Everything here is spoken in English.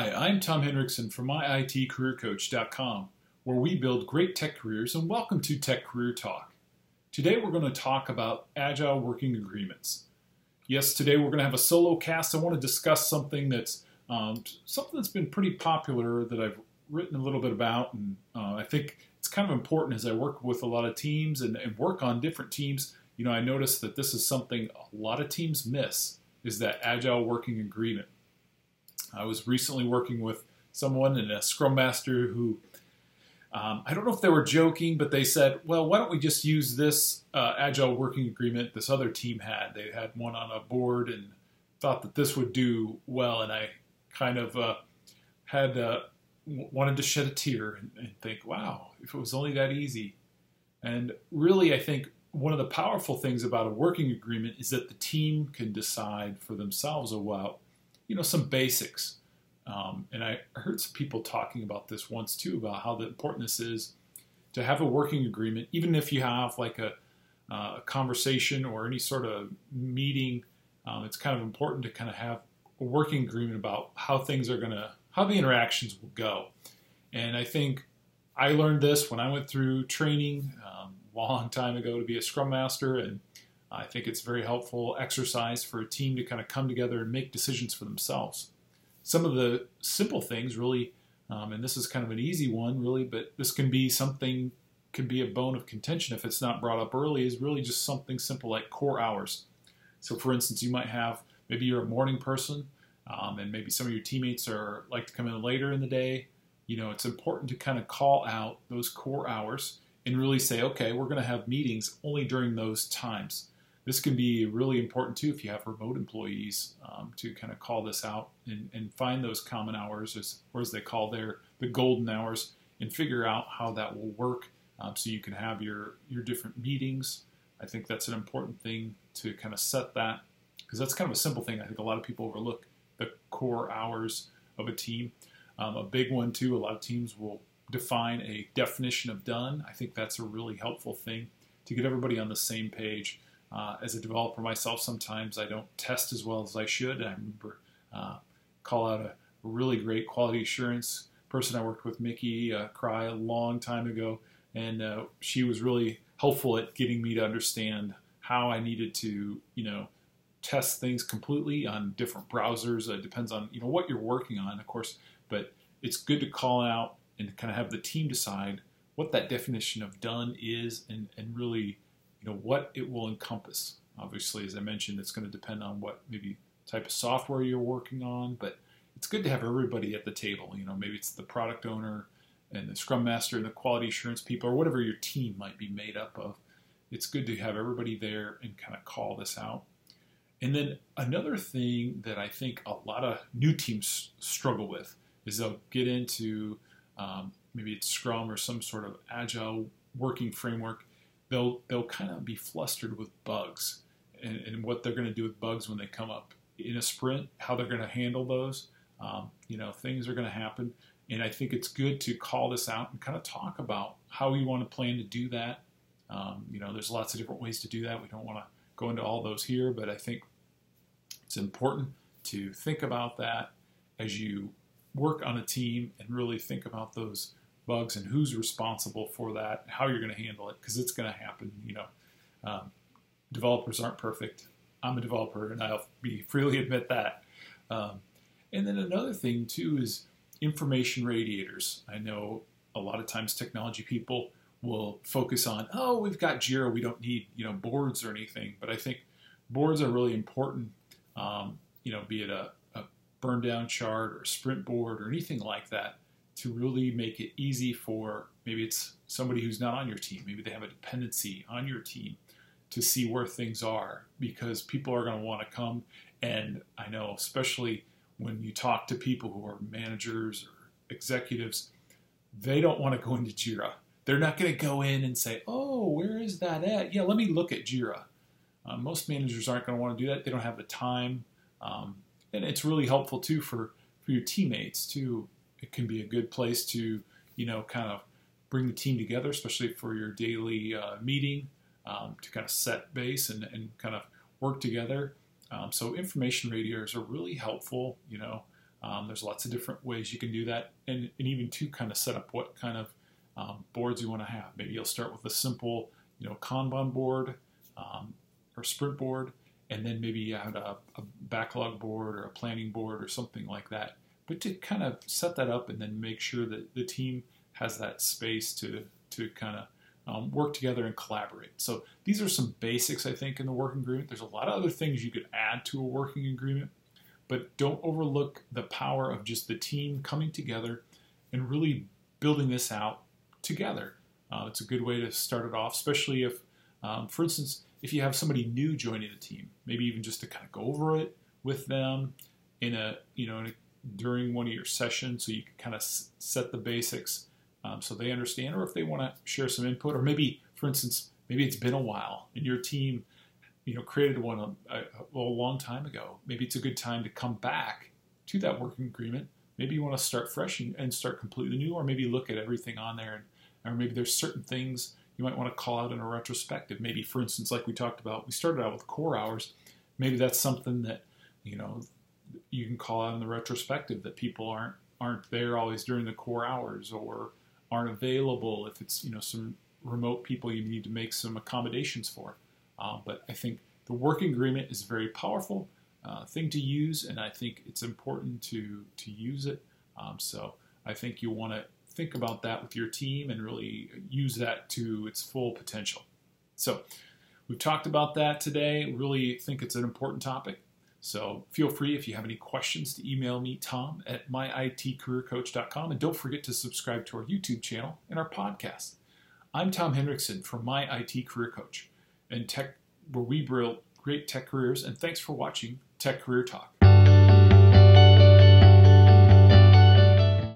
Hi, I'm Tom Hendrickson from myitcareercoach.com, where we build great tech careers, and welcome to Tech Career Talk. Today we're going to talk about agile working agreements. Yes, today we're going to have a solo cast. I want to discuss something that's um, something that's been pretty popular that I've written a little bit about, and uh, I think it's kind of important as I work with a lot of teams and, and work on different teams. You know, I notice that this is something a lot of teams miss is that agile working agreement. I was recently working with someone and a scrum master who um, I don't know if they were joking, but they said, well, why don't we just use this uh, agile working agreement this other team had? They had one on a board and thought that this would do well. And I kind of uh, had uh, wanted to shed a tear and, and think, wow, if it was only that easy. And really, I think one of the powerful things about a working agreement is that the team can decide for themselves about you know, some basics. Um, and I heard some people talking about this once too, about how important this is to have a working agreement, even if you have like a, uh, a conversation or any sort of meeting. Um, it's kind of important to kind of have a working agreement about how things are to, how the interactions will go. And I think I learned this when I went through training um, a long time ago to be a scrum master, and I think it's very helpful exercise for a team to kind of come together and make decisions for themselves. Some of the simple things, really, um, and this is kind of an easy one, really, but this can be something, can be a bone of contention if it's not brought up early, is really just something simple like core hours. So, for instance, you might have maybe you're a morning person, um, and maybe some of your teammates are like to come in later in the day. You know, it's important to kind of call out those core hours and really say, okay, we're going to have meetings only during those times. This can be really important too if you have remote employees um, to kind of call this out and, and find those common hours, as, or as they call their the golden hours, and figure out how that will work um, so you can have your your different meetings. I think that's an important thing to kind of set that because that's kind of a simple thing. I think a lot of people overlook the core hours of a team. Um, a big one too. A lot of teams will define a definition of done. I think that's a really helpful thing to get everybody on the same page. Uh, as a developer myself, sometimes I don't test as well as I should. I remember uh, call out a really great quality assurance person I worked with, Mickey uh, Cry, a long time ago, and uh, she was really helpful at getting me to understand how I needed to, you know, test things completely on different browsers. It depends on you know what you're working on, of course, but it's good to call out and kind of have the team decide what that definition of done is, and and really you know what it will encompass. Obviously, as I mentioned, it's going to depend on what maybe type of software you're working on, but it's good to have everybody at the table. You know, maybe it's the product owner and the scrum master and the quality assurance people or whatever your team might be made up of. It's good to have everybody there and kind of call this out. And then another thing that I think a lot of new teams struggle with is they'll get into um, maybe it's Scrum or some sort of agile working framework, they'll they'll kind of be flustered with bugs and, and what they're going to do with bugs when they come up in a sprint, how they're going to handle those. Um, you know, things are going to happen, and I think it's good to call this out and kind of talk about how we want to plan to do that. Um, you know, there's lots of different ways to do that. We don't want to go into all those here, but I think it's important to think about that as you work on a team and really think about those bugs and who's responsible for that, how you're going to handle it, because it's going to happen. You know, um, developers aren't perfect. I'm a developer, and I'll be freely admit that. Um, and then another thing too is information radiators. I know a lot of times technology people will focus on, oh, we've got Jira, we don't need you know boards or anything. But I think boards are really important. Um, you know, be it a, a burn down chart or a sprint board or anything like that to really make it easy for maybe it's somebody who's not on your team, maybe they have a dependency on your team to see where things are because people are going to want to come. And I know, especially when you talk to people who are managers or executives, they don't want to go into Jira. They're not going to go in and say, oh, where is that at? Yeah, let me look at Jira. Uh, most managers aren't going to want to do that. They don't have the time. Um, and it's really helpful too for, for your teammates to it can be a good place to, you know, kind of bring the team together, especially for your daily uh, meeting um, to kind of set base and, and kind of work together. Um, so information radiators are really helpful. You know, Um, there's lots of different ways you can do that, and, and even to kind of set up what kind of um, boards you want to have. Maybe you'll start with a simple, you know, Kanban board um, or sprint board, and then maybe you add a, a, backlog board or a planning board or something like that. But to kind of set that up and then make sure that the team has that space to to kind of um, work together and collaborate. So these are some basics, I think, in the working agreement. There's a lot of other things you could add to a working agreement, but don't overlook the power of just the team coming together and really building this out together. Uh, it's a good way to start it off, especially if, um, for instance, if you have somebody new joining the team, maybe even just to kind of go over it with them in a, you know, a, during one of your sessions, so you can kind of s- set the basics um, so they understand, or if they want to share some input, or maybe, for instance, maybe it's been a while and your team, you know, created one a, a, a long time ago. Maybe it's a good time to come back to that working agreement. Maybe you want to start fresh and, and start completely new, or maybe look at everything on there, and, or maybe there's certain things you might want to call out in a retrospective. Maybe, for instance, like we talked about, we started out with core hours. Maybe that's something that you know you can call out in the retrospective that people aren't aren't there always during the core hours, or aren't available, if it's you know some remote people you need to make some accommodations for. Uh, but I think the working agreement is a very powerful uh, thing to use, and I think it's important to to use it. Um, so I think you want to think about that with your team and really use that to its full potential. So we've talked about that today. Really think it's an important topic. So feel free if you have any questions to email me, Tom at myitcareercoach.com. And don't forget to subscribe to our YouTube channel and our podcast. I'm Tom Hendrickson from My IT Career Coach and Tech, where we build great tech careers. And thanks for watching Tech Career Talk.